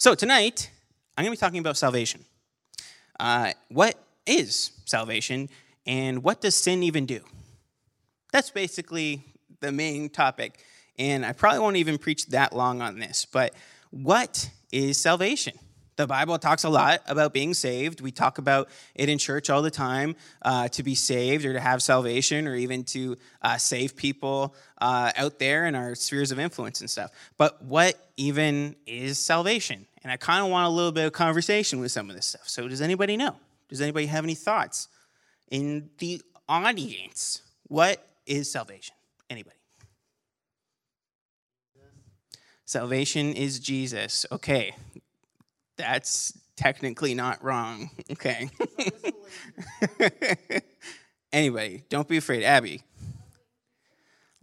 So tonight, I'm going to be talking about salvation. Uh, what is salvation, and what does sin even do? That's basically the main topic. And I probably won't even preach that long on this, but what is salvation? The Bible talks a lot about being saved. We talk about it in church all the time uh, to be saved or to have salvation or even to uh, save people uh, out there in our spheres of influence and stuff. But what even is salvation? And I kind of want a little bit of conversation with some of this stuff. So, does anybody know? Does anybody have any thoughts in the audience? What is salvation? Anybody? Salvation is Jesus. Okay. That's technically not wrong. Okay. Anybody, don't be afraid. Abby.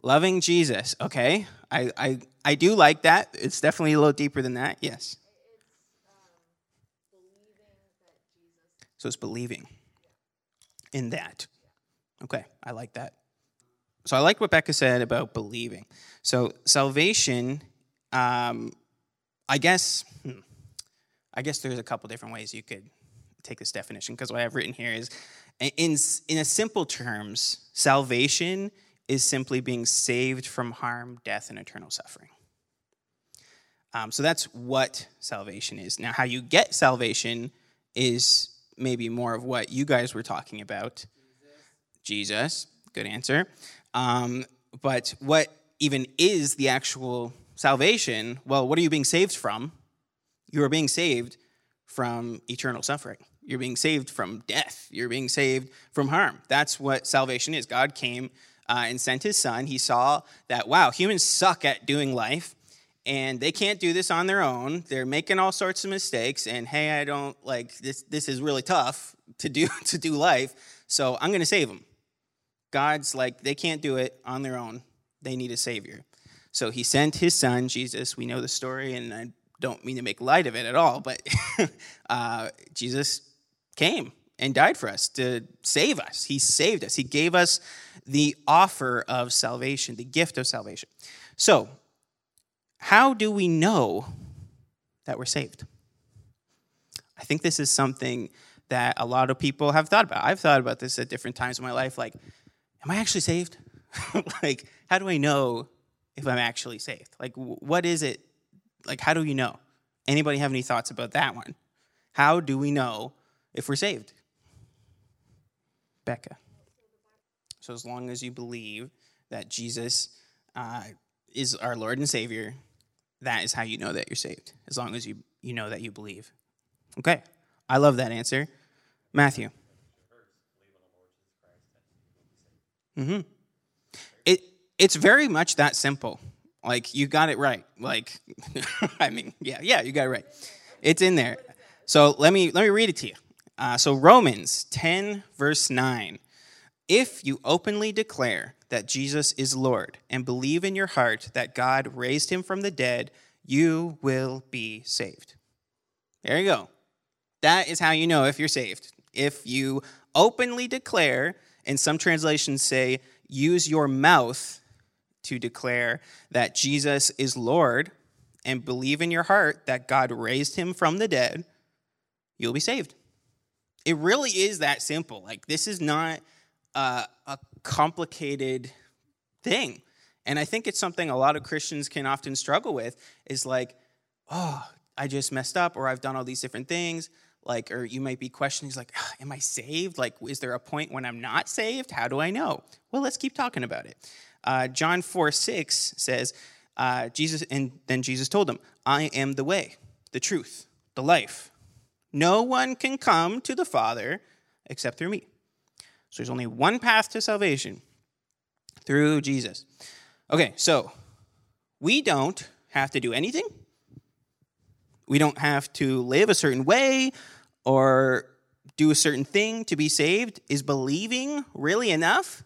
Loving Jesus. Okay. I, I, I do like that. It's definitely a little deeper than that. Yes. So it's believing in that. Okay. I like that. So I like what Becca said about believing. So salvation um, I guess, hmm, I guess there's a couple different ways you could take this definition because what I've written here is, in in a simple terms, salvation is simply being saved from harm, death, and eternal suffering. Um, so that's what salvation is. Now, how you get salvation is maybe more of what you guys were talking about. Jesus, Jesus good answer. Um, but what even is the actual salvation, well, what are you being saved from? You are being saved from eternal suffering. You're being saved from death. You're being saved from harm. That's what salvation is. God came uh, and sent his son. He saw that, wow, humans suck at doing life and they can't do this on their own. They're making all sorts of mistakes and hey, I don't like this this is really tough to do to do life. So I'm going to save them. God's like they can't do it on their own. They need a savior. So he sent his son, Jesus. We know the story, and I don't mean to make light of it at all, but uh, Jesus came and died for us to save us. He saved us. He gave us the offer of salvation, the gift of salvation. So, how do we know that we're saved? I think this is something that a lot of people have thought about. I've thought about this at different times in my life like, am I actually saved? like, how do I know if I'm actually saved? Like, what is it? Like, how do you know? Anybody have any thoughts about that one? How do we know if we're saved? Becca. So, as long as you believe that Jesus uh, is our Lord and Savior, that is how you know that you're saved. As long as you, you know that you believe. Okay. I love that answer. Matthew. Mm-hmm. It it's very much that simple. Like you got it right. Like I mean, yeah, yeah, you got it right. It's in there. So let me let me read it to you. Uh, so Romans 10 verse 9. If you openly declare that Jesus is Lord and believe in your heart that God raised him from the dead, you will be saved. There you go. That is how you know if you're saved. If you openly declare, and some translations say, use your mouth to declare that Jesus is Lord and believe in your heart that God raised him from the dead, you'll be saved. It really is that simple. Like, this is not a, a complicated thing. And I think it's something a lot of Christians can often struggle with is like, oh, I just messed up, or I've done all these different things. Like, or you might be questioning, like, am I saved? Like, is there a point when I'm not saved? How do I know? Well, let's keep talking about it. Uh, John 4 6 says, uh, Jesus, and then Jesus told them, I am the way, the truth, the life. No one can come to the Father except through me. So there's only one path to salvation through Jesus. Okay, so we don't have to do anything. We don't have to live a certain way or do a certain thing to be saved. Is believing really enough?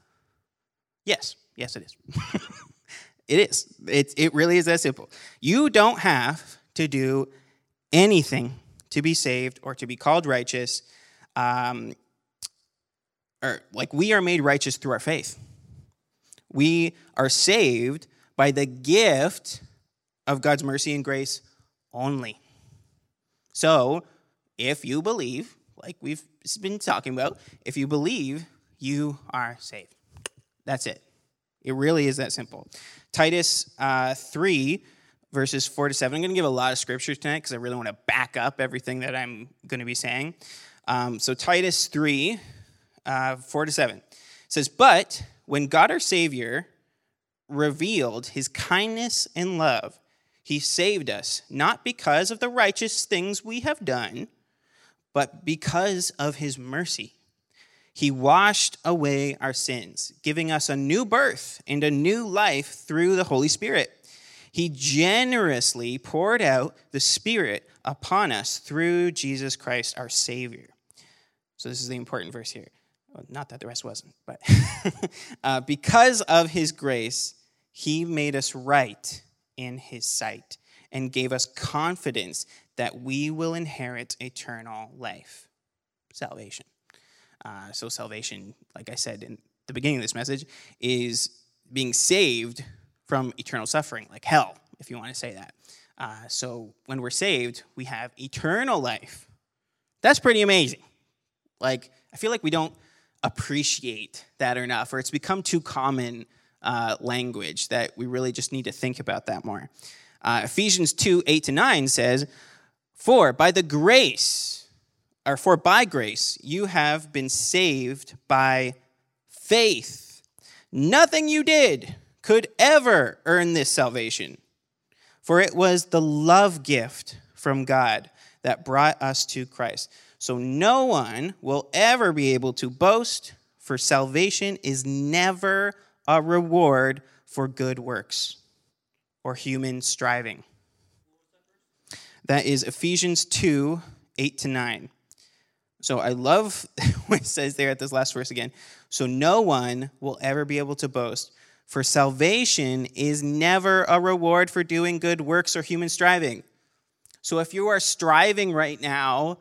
Yes. Yes, it is. it is. It, it really is that simple. You don't have to do anything to be saved or to be called righteous. Um, or like we are made righteous through our faith. We are saved by the gift of God's mercy and grace only. So, if you believe, like we've been talking about, if you believe, you are saved. That's it. It really is that simple. Titus uh, 3, verses 4 to 7. I'm going to give a lot of scriptures tonight because I really want to back up everything that I'm going to be saying. Um, so, Titus 3, uh, 4 to 7 says, But when God our Savior revealed his kindness and love, he saved us, not because of the righteous things we have done, but because of his mercy. He washed away our sins, giving us a new birth and a new life through the Holy Spirit. He generously poured out the Spirit upon us through Jesus Christ, our Savior. So, this is the important verse here. Well, not that the rest wasn't, but uh, because of His grace, He made us right in His sight and gave us confidence that we will inherit eternal life, salvation. Uh, so, salvation, like I said in the beginning of this message, is being saved from eternal suffering, like hell, if you want to say that. Uh, so, when we're saved, we have eternal life. That's pretty amazing. Like, I feel like we don't appreciate that enough, or it's become too common uh, language that we really just need to think about that more. Uh, Ephesians 2 8 to 9 says, For by the grace, or for by grace you have been saved by faith. Nothing you did could ever earn this salvation, for it was the love gift from God that brought us to Christ. So no one will ever be able to boast, for salvation is never a reward for good works or human striving. That is Ephesians 2 8 to 9. So I love what it says there at this last verse again. So no one will ever be able to boast, for salvation is never a reward for doing good works or human striving. So if you are striving right now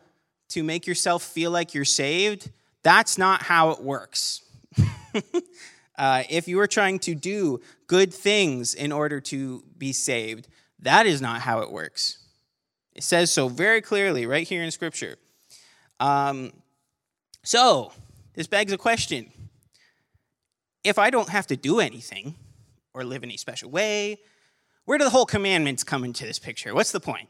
to make yourself feel like you're saved, that's not how it works. uh, if you are trying to do good things in order to be saved, that is not how it works. It says so very clearly right here in Scripture. Um, so, this begs a question. If I don't have to do anything or live any special way, where do the whole commandments come into this picture? What's the point?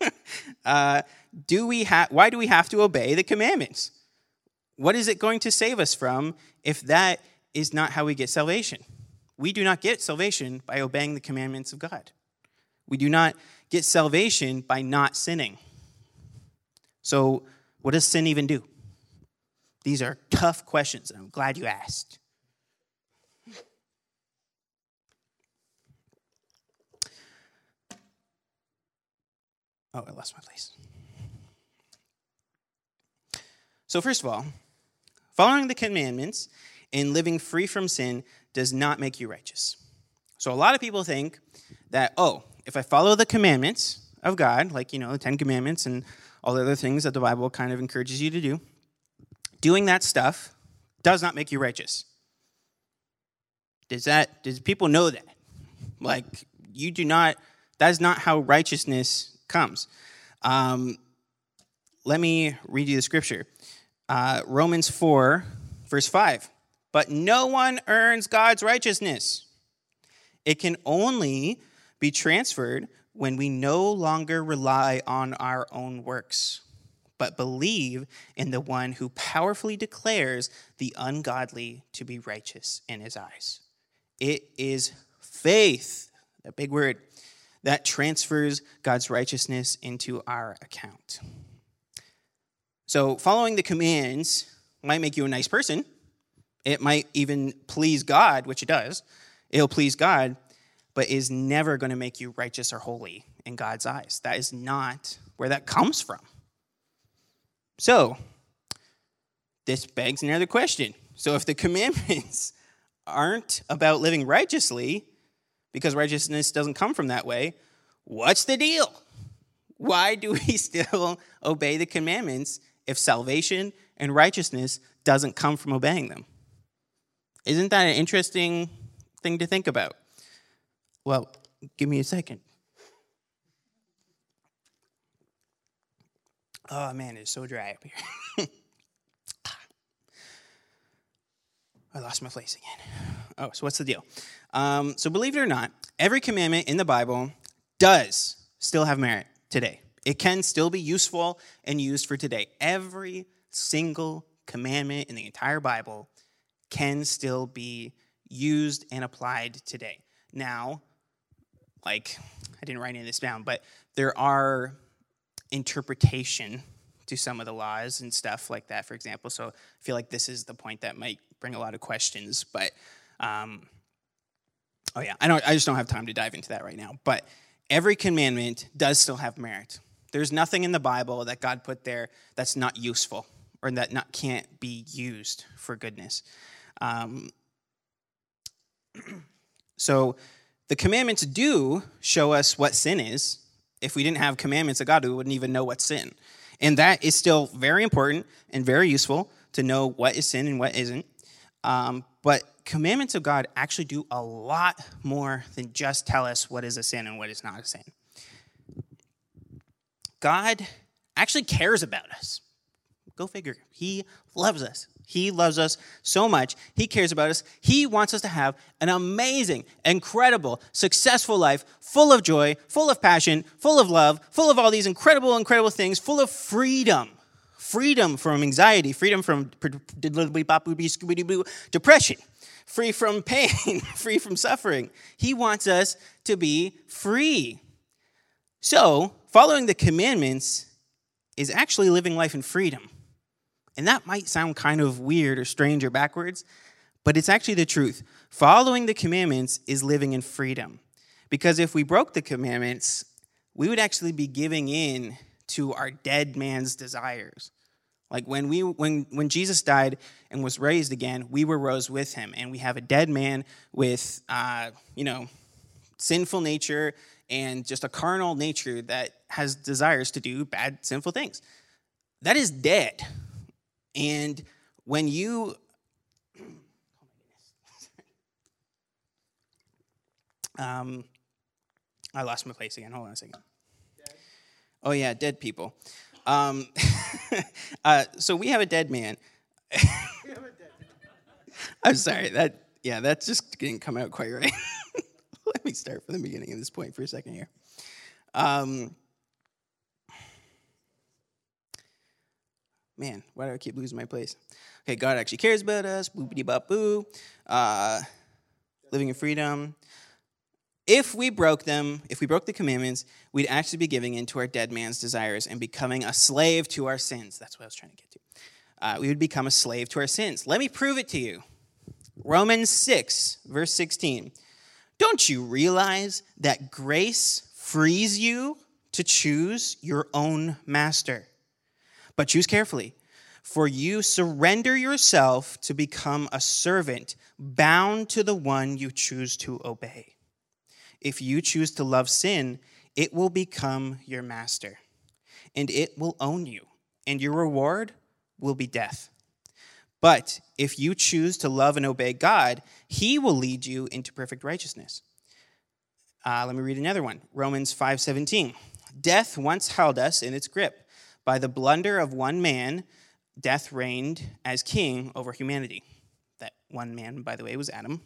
uh, do we ha- why do we have to obey the commandments? What is it going to save us from if that is not how we get salvation? We do not get salvation by obeying the commandments of God. We do not get salvation by not sinning. So, what does sin even do? These are tough questions, and I'm glad you asked. Oh, I lost my place. So, first of all, following the commandments and living free from sin does not make you righteous. So, a lot of people think that, oh, if I follow the commandments of God, like, you know, the Ten Commandments and all the other things that the Bible kind of encourages you to do. Doing that stuff does not make you righteous. Does that does people know that? Like you do not that is not how righteousness comes. Um, let me read you the scripture. Uh, Romans 4, verse 5. But no one earns God's righteousness. It can only be transferred when we no longer rely on our own works, but believe in the one who powerfully declares the ungodly to be righteous in his eyes. It is faith, that big word, that transfers God's righteousness into our account. So, following the commands might make you a nice person. It might even please God, which it does. It'll please God, but is never going to make you righteous or holy in God's eyes. That is not where that comes from. So, this begs another question. So, if the commandments aren't about living righteously, because righteousness doesn't come from that way, what's the deal? Why do we still obey the commandments if salvation and righteousness doesn't come from obeying them? Isn't that an interesting thing to think about? Well, give me a second. Oh man, it's so dry up here. I lost my place again. Oh, so what's the deal? Um, so, believe it or not, every commandment in the Bible does still have merit today. It can still be useful and used for today. Every single commandment in the entire Bible can still be used and applied today. Now, like, I didn't write any of this down, but there are interpretation to some of the laws and stuff like that, for example. So I feel like this is the point that might bring a lot of questions, but um, oh yeah, I don't. I just don't have time to dive into that right now. But every commandment does still have merit. There's nothing in the Bible that God put there that's not useful or that not can't be used for goodness. Um, so the commandments do show us what sin is. If we didn't have commandments of God, we wouldn't even know what's sin. And that is still very important and very useful to know what is sin and what isn't. Um, but commandments of God actually do a lot more than just tell us what is a sin and what is not a sin. God actually cares about us. Go figure. He loves us. He loves us so much. He cares about us. He wants us to have an amazing, incredible, successful life full of joy, full of passion, full of love, full of all these incredible, incredible things, full of freedom. Freedom from anxiety, freedom from depression, free from pain, free from suffering. He wants us to be free. So, following the commandments is actually living life in freedom. And that might sound kind of weird or strange or backwards, but it's actually the truth. Following the commandments is living in freedom. Because if we broke the commandments, we would actually be giving in to our dead man's desires. Like when we when when Jesus died and was raised again, we were rose with him, and we have a dead man with uh, you know sinful nature and just a carnal nature that has desires to do bad sinful things. That is dead. And when you um, I lost my place again. Hold on a second. Oh yeah, dead people. Um, uh, so we have a dead man. I'm sorry. That yeah, that just didn't come out quite right. Let me start from the beginning of this point for a second here. Um, man, why do I keep losing my place? Okay, God actually cares about us. Boopity bop boo. Uh, living in freedom. If we broke them, if we broke the commandments, we'd actually be giving in to our dead man's desires and becoming a slave to our sins. That's what I was trying to get to. Uh, we would become a slave to our sins. Let me prove it to you. Romans 6, verse 16. Don't you realize that grace frees you to choose your own master? But choose carefully, for you surrender yourself to become a servant bound to the one you choose to obey. If you choose to love sin, it will become your master, and it will own you, and your reward will be death. But if you choose to love and obey God, He will lead you into perfect righteousness. Uh, let me read another one Romans 5:17. Death once held us in its grip by the blunder of one man, death reigned as king over humanity. That one man, by the way, was Adam.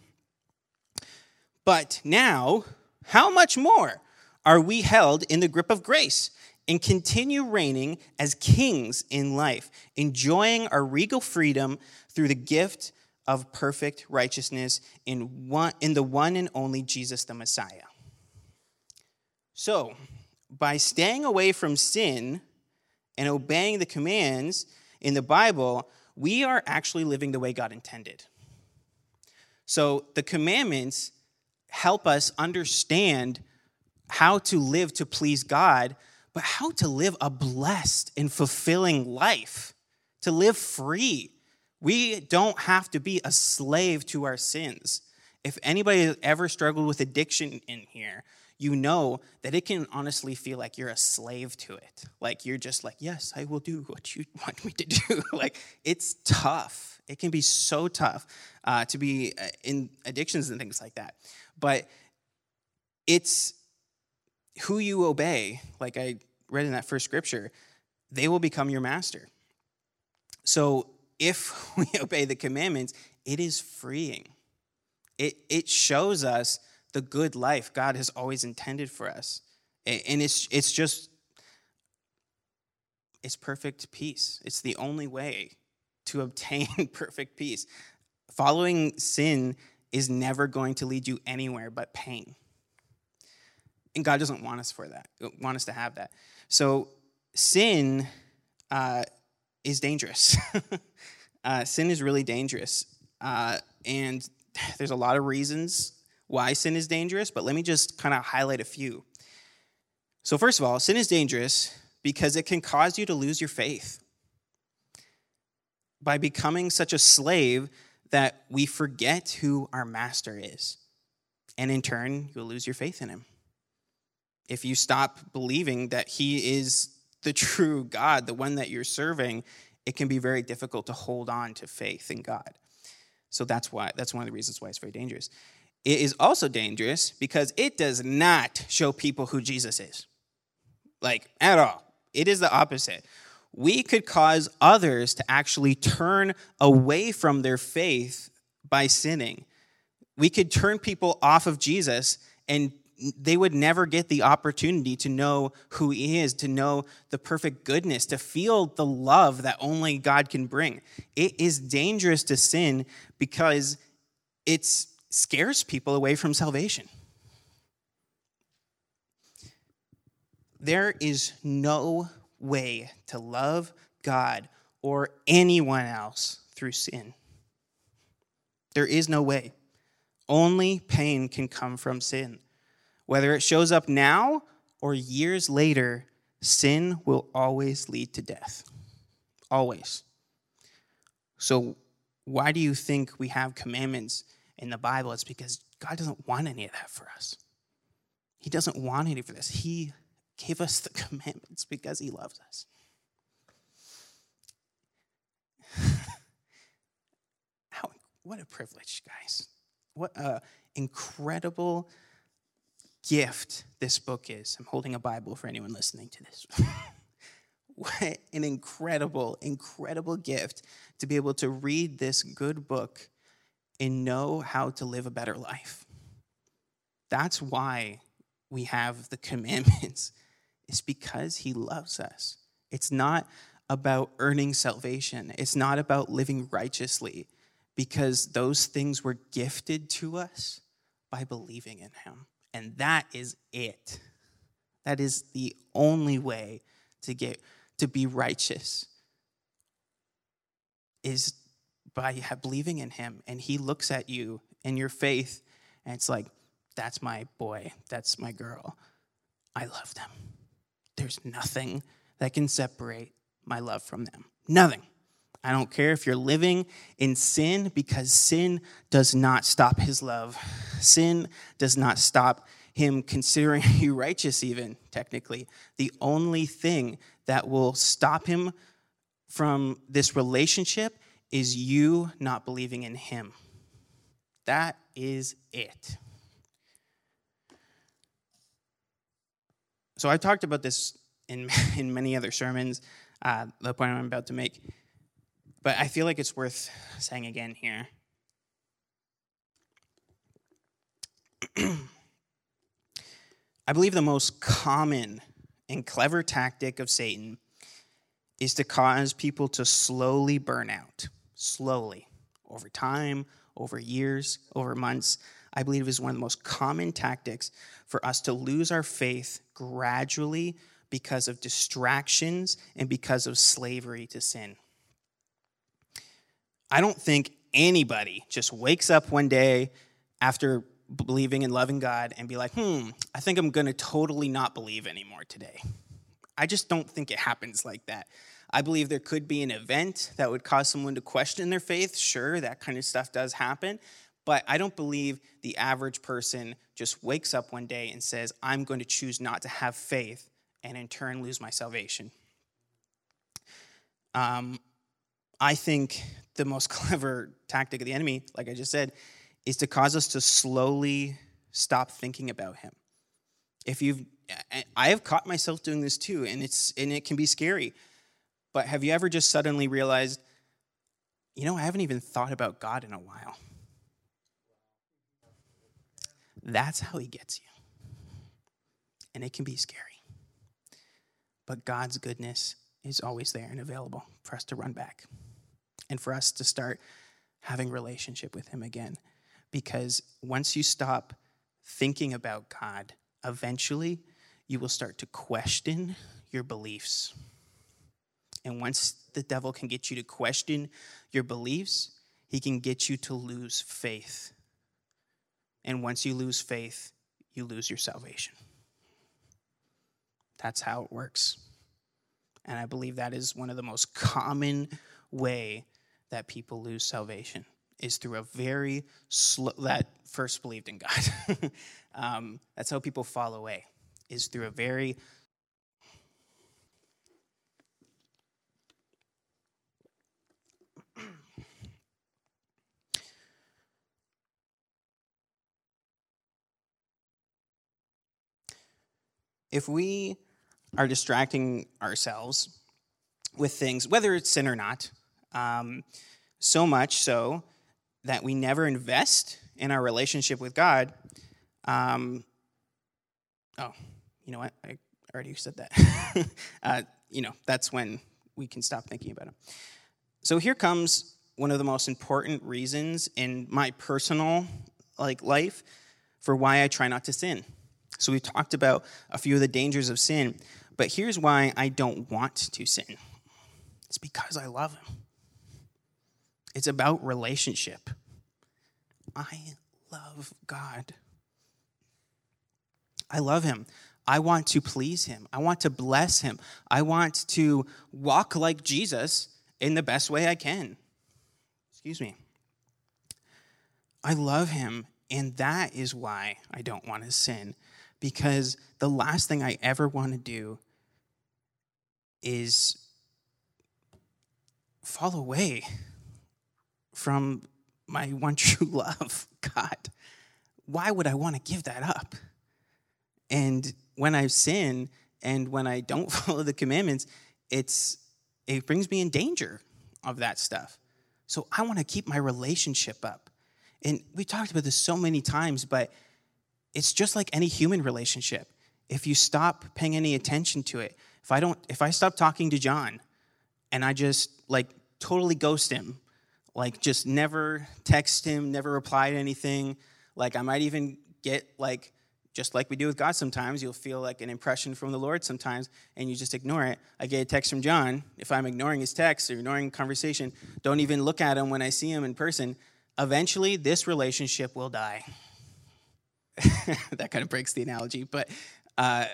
But now, how much more are we held in the grip of grace and continue reigning as kings in life, enjoying our regal freedom through the gift of perfect righteousness in, one, in the one and only Jesus the Messiah? So, by staying away from sin, and obeying the commands in the Bible, we are actually living the way God intended. So the commandments help us understand how to live to please God, but how to live a blessed and fulfilling life, to live free. We don't have to be a slave to our sins. If anybody has ever struggled with addiction in here, you know that it can honestly feel like you're a slave to it. Like you're just like, yes, I will do what you want me to do. like it's tough. It can be so tough uh, to be uh, in addictions and things like that. But it's who you obey. Like I read in that first scripture, they will become your master. So if we obey the commandments, it is freeing. It, it shows us the good life God has always intended for us. And it's, it's just, it's perfect peace. It's the only way to obtain perfect peace. Following sin is never going to lead you anywhere but pain. And God doesn't want us for that, want us to have that. So sin uh, is dangerous. uh, sin is really dangerous. Uh, and there's a lot of reasons why sin is dangerous, but let me just kind of highlight a few. So, first of all, sin is dangerous because it can cause you to lose your faith by becoming such a slave that we forget who our master is. And in turn, you'll lose your faith in him. If you stop believing that he is the true God, the one that you're serving, it can be very difficult to hold on to faith in God. So that's why that's one of the reasons why it's very dangerous. It is also dangerous because it does not show people who Jesus is. Like at all. It is the opposite we could cause others to actually turn away from their faith by sinning. We could turn people off of Jesus and they would never get the opportunity to know who he is, to know the perfect goodness, to feel the love that only God can bring. It is dangerous to sin because it scares people away from salvation. There is no way to love God or anyone else through sin. There is no way. Only pain can come from sin. Whether it shows up now or years later, sin will always lead to death. Always. So, why do you think we have commandments in the Bible? It's because God doesn't want any of that for us. He doesn't want any for this. He gave us the commandments because he loves us. How, what a privilege, guys. What an incredible gift this book is. I'm holding a Bible for anyone listening to this. what an incredible, incredible gift to be able to read this good book and know how to live a better life. That's why we have the commandments It's because he loves us. It's not about earning salvation, it's not about living righteously, because those things were gifted to us by believing in him. And that is it. That is the only way to get to be righteous is by believing in him and he looks at you and your faith and it's like that's my boy that's my girl i love them there's nothing that can separate my love from them. Nothing. I don't care if you're living in sin because sin does not stop his love. Sin does not stop him considering you righteous, even technically. The only thing that will stop him from this relationship is you not believing in him. That is it. so I've talked about this in, in many other sermons, uh, the point I'm about to make, but I feel like it's worth saying again here. I believe the most common and clever tactic of Satan is to cause people to slowly burn out, slowly, over time, over years, over months. I believe is one of the most common tactics for us to lose our faith gradually because of distractions and because of slavery to sin. I don't think anybody just wakes up one day after believing and loving God and be like, hmm, I think I'm going to totally not believe anymore today. I just don't think it happens like that. I believe there could be an event that would cause someone to question their faith. Sure, that kind of stuff does happen. But I don't believe the average person just wakes up one day and says, I'm going to choose not to have faith and in turn lose my salvation. Um, I think the most clever tactic of the enemy, like I just said, is to cause us to slowly stop thinking about him. If you've, I have caught myself doing this too, and it's and it can be scary. But have you ever just suddenly realized, you know, I haven't even thought about God in a while? That's how he gets you. And it can be scary. But God's goodness is always there and available for us to run back and for us to start having relationship with him again because once you stop thinking about God eventually you will start to question your beliefs and once the devil can get you to question your beliefs he can get you to lose faith. And once you lose faith you lose your salvation. That's how it works. And I believe that is one of the most common way that people lose salvation is through a very slow that first believed in God. um, that's how people fall away is through a very if we are distracting ourselves with things, whether it's sin or not, um, so much so that we never invest in our relationship with God. Um, oh, you know what? I already said that. uh, you know, that's when we can stop thinking about it. So here comes one of the most important reasons in my personal like life for why I try not to sin. So we've talked about a few of the dangers of sin, but here's why I don't want to sin. It's because I love him. It's about relationship. I love God. I love him. I want to please him. I want to bless him. I want to walk like Jesus in the best way I can. Excuse me. I love him, and that is why I don't want to sin. Because the last thing I ever want to do is fall away from my one true love, God. Why would I want to give that up? And when I sin and when I don't follow the commandments, it's it brings me in danger of that stuff. So I want to keep my relationship up. And we talked about this so many times, but it's just like any human relationship. If you stop paying any attention to it, if I don't if I stop talking to John and I just like totally ghost him like just never text him, never reply to anything. Like I might even get like just like we do with God sometimes, you'll feel like an impression from the Lord sometimes, and you just ignore it. I get a text from John. If I'm ignoring his text or ignoring conversation, don't even look at him when I see him in person. Eventually, this relationship will die. that kind of breaks the analogy, but uh,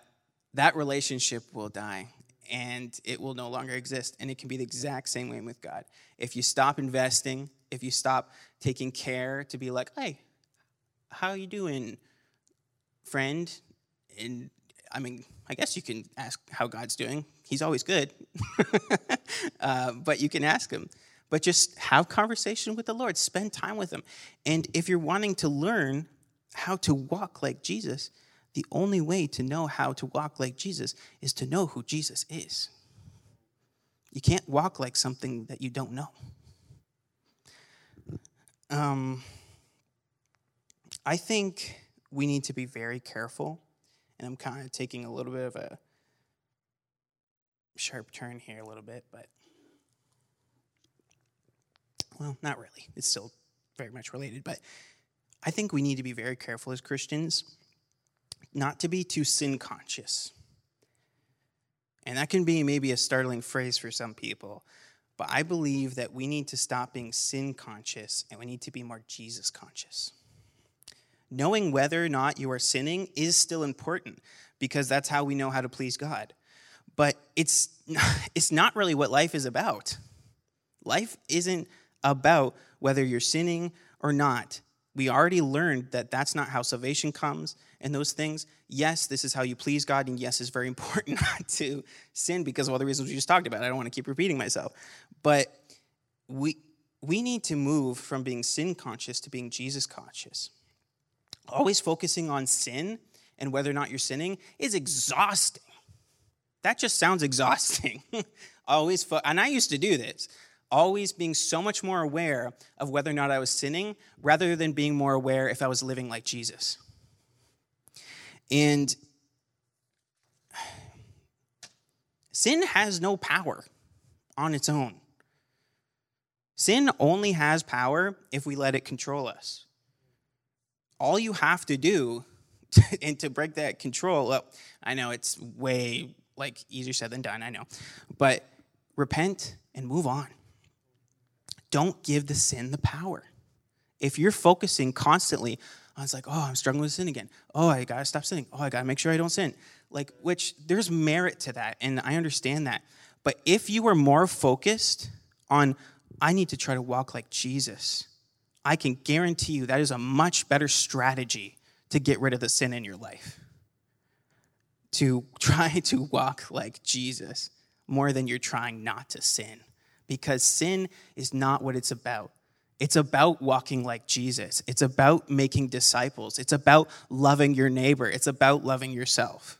that relationship will die and it will no longer exist. And it can be the exact same way with God. If you stop investing, if you stop taking care to be like, hey, how are you doing, friend? And I mean, I guess you can ask how God's doing. He's always good. uh, but you can ask him. But just have conversation with the Lord. Spend time with him. And if you're wanting to learn how to walk like Jesus, the only way to know how to walk like Jesus is to know who Jesus is. You can't walk like something that you don't know. Um, I think we need to be very careful, and I'm kind of taking a little bit of a sharp turn here, a little bit, but well, not really. It's still very much related, but I think we need to be very careful as Christians not to be too sin conscious. And that can be maybe a startling phrase for some people, but I believe that we need to stop being sin conscious and we need to be more Jesus conscious. Knowing whether or not you are sinning is still important because that's how we know how to please God. But it's, it's not really what life is about. Life isn't about whether you're sinning or not. We already learned that that's not how salvation comes and those things. Yes, this is how you please God, and yes, it's very important not to sin because of all the reasons we just talked about. I don't want to keep repeating myself. But we we need to move from being sin conscious to being Jesus conscious. Always focusing on sin and whether or not you're sinning is exhausting. That just sounds exhausting. always, fo- and I used to do this, always being so much more aware of whether or not I was sinning rather than being more aware if I was living like Jesus. And sin has no power on its own. Sin only has power if we let it control us. All you have to do and to break that control, well, I know it's way like easier said than done, I know. But repent and move on. Don't give the sin the power. If you're focusing constantly on it's like, oh, I'm struggling with sin again. Oh, I gotta stop sinning. Oh, I gotta make sure I don't sin. Like, which there's merit to that, and I understand that. But if you are more focused on, I need to try to walk like Jesus, I can guarantee you that is a much better strategy to get rid of the sin in your life. To try to walk like Jesus more than you're trying not to sin. Because sin is not what it's about. It's about walking like Jesus. It's about making disciples. It's about loving your neighbor. It's about loving yourself.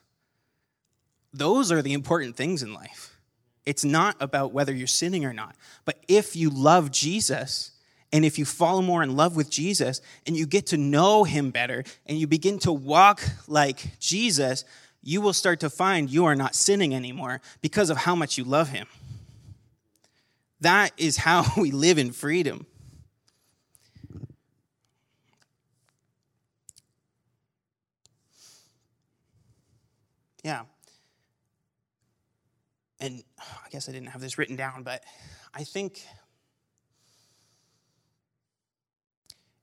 Those are the important things in life. It's not about whether you're sinning or not. But if you love Jesus, and if you fall more in love with Jesus and you get to know him better and you begin to walk like Jesus, you will start to find you are not sinning anymore because of how much you love him. That is how we live in freedom. Yeah. And I guess I didn't have this written down, but I think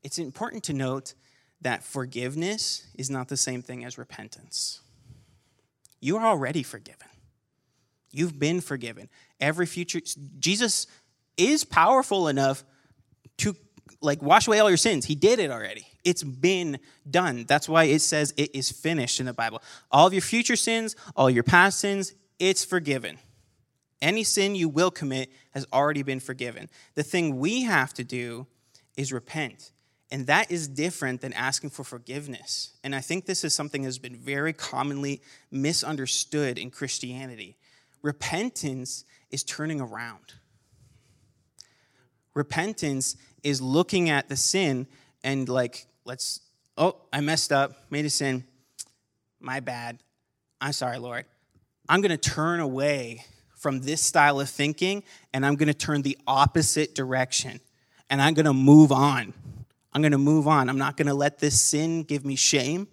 it's important to note that forgiveness is not the same thing as repentance. You are already forgiven. You've been forgiven. Every future Jesus is powerful enough to like wash away all your sins. He did it already. It's been done. That's why it says it is finished in the Bible. All of your future sins, all your past sins, it's forgiven. Any sin you will commit has already been forgiven. The thing we have to do is repent. And that is different than asking for forgiveness. And I think this is something that's been very commonly misunderstood in Christianity. Repentance is turning around. Repentance is looking at the sin and, like, let's, oh, I messed up, made a sin. My bad. I'm sorry, Lord. I'm going to turn away from this style of thinking and I'm going to turn the opposite direction and I'm going to move on. I'm going to move on. I'm not going to let this sin give me shame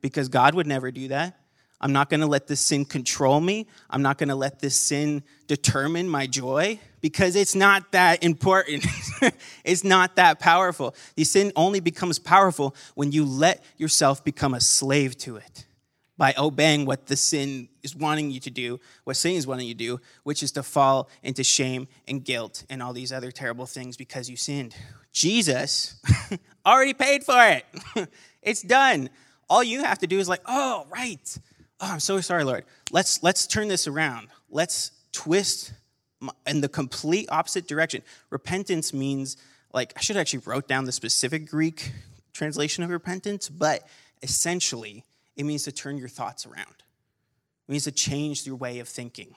because God would never do that. I'm not going to let this sin control me. I'm not going to let this sin determine my joy because it's not that important. it's not that powerful. The sin only becomes powerful when you let yourself become a slave to it by obeying what the sin is wanting you to do, what sin is wanting you to do, which is to fall into shame and guilt and all these other terrible things because you sinned. Jesus already paid for it. it's done. All you have to do is like, oh, right. Oh, I'm so sorry, Lord. Let's let's turn this around. Let's twist in the complete opposite direction. Repentance means like I should actually wrote down the specific Greek translation of repentance, but essentially it means to turn your thoughts around. It means to change your way of thinking.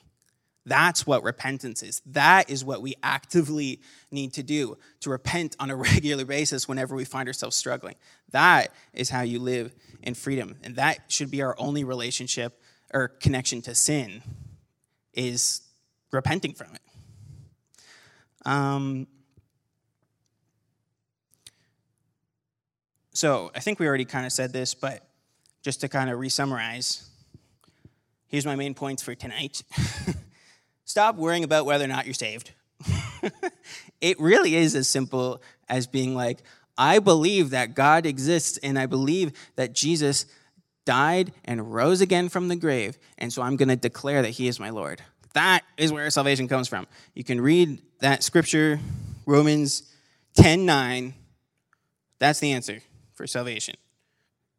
That's what repentance is. That is what we actively need to do to repent on a regular basis whenever we find ourselves struggling. That is how you live in freedom. And that should be our only relationship or connection to sin is repenting from it. Um, so I think we already kind of said this, but just to kind of re summarize, here's my main points for tonight. Stop worrying about whether or not you're saved. it really is as simple as being like, I believe that God exists and I believe that Jesus died and rose again from the grave, and so I'm going to declare that he is my Lord. That is where salvation comes from. You can read that scripture, Romans 10 9. That's the answer for salvation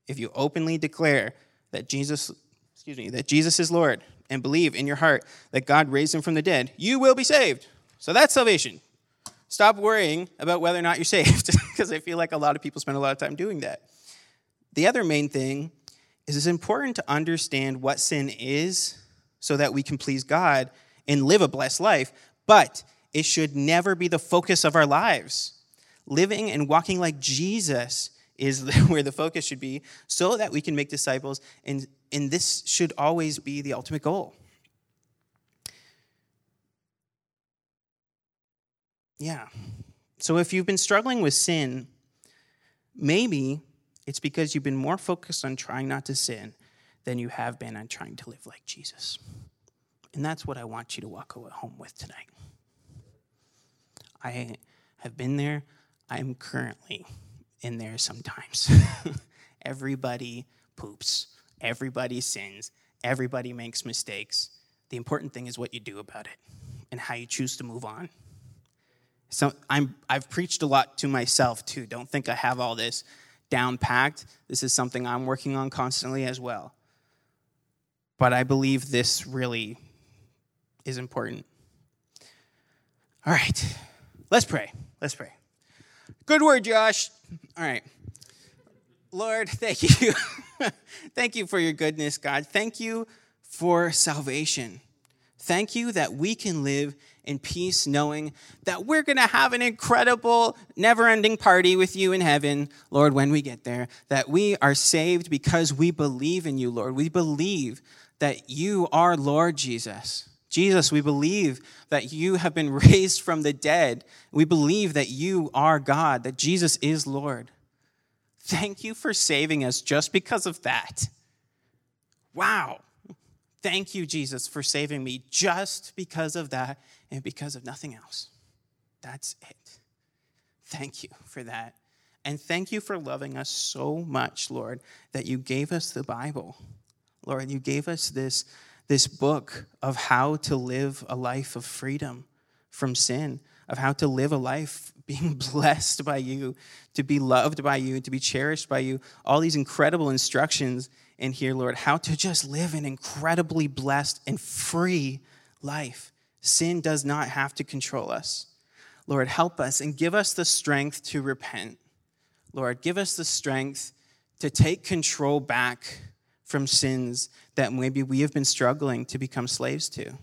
if you openly declare that Jesus, excuse me, that Jesus is Lord and believe in your heart that God raised him from the dead, you will be saved. So that's salvation. Stop worrying about whether or not you're saved because I feel like a lot of people spend a lot of time doing that. The other main thing is it's important to understand what sin is so that we can please God and live a blessed life, but it should never be the focus of our lives. Living and walking like Jesus is where the focus should be so that we can make disciples, and, and this should always be the ultimate goal. Yeah. So if you've been struggling with sin, maybe it's because you've been more focused on trying not to sin than you have been on trying to live like Jesus. And that's what I want you to walk home with tonight. I have been there. I am currently in there sometimes. Everybody poops. Everybody sins. Everybody makes mistakes. The important thing is what you do about it and how you choose to move on. So I'm, I've preached a lot to myself too. Don't think I have all this down packed. This is something I'm working on constantly as well. But I believe this really is important. All right, let's pray. Let's pray. Good word, Josh. All right. Lord, thank you. thank you for your goodness, God. Thank you for salvation. Thank you that we can live in peace, knowing that we're going to have an incredible, never ending party with you in heaven, Lord, when we get there. That we are saved because we believe in you, Lord. We believe that you are Lord Jesus. Jesus, we believe that you have been raised from the dead. We believe that you are God, that Jesus is Lord. Thank you for saving us just because of that. Wow. Thank you, Jesus, for saving me just because of that and because of nothing else. That's it. Thank you for that. And thank you for loving us so much, Lord, that you gave us the Bible. Lord, you gave us this this book of how to live a life of freedom from sin, of how to live a life being blessed by you, to be loved by you, to be cherished by you. All these incredible instructions in here, Lord, how to just live an incredibly blessed and free life. Sin does not have to control us. Lord, help us and give us the strength to repent. Lord, give us the strength to take control back from sins that maybe we have been struggling to become slaves to.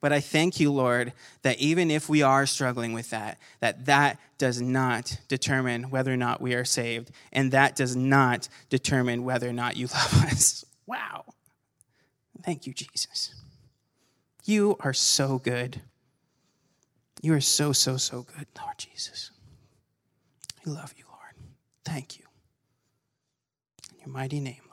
But I thank you, Lord, that even if we are struggling with that, that that does not determine whether or not we are saved, and that does not determine whether or not you love us. Wow. Thank you, Jesus. You are so good. You are so, so, so good, Lord Jesus. I love you, Lord. Thank you. In your mighty name.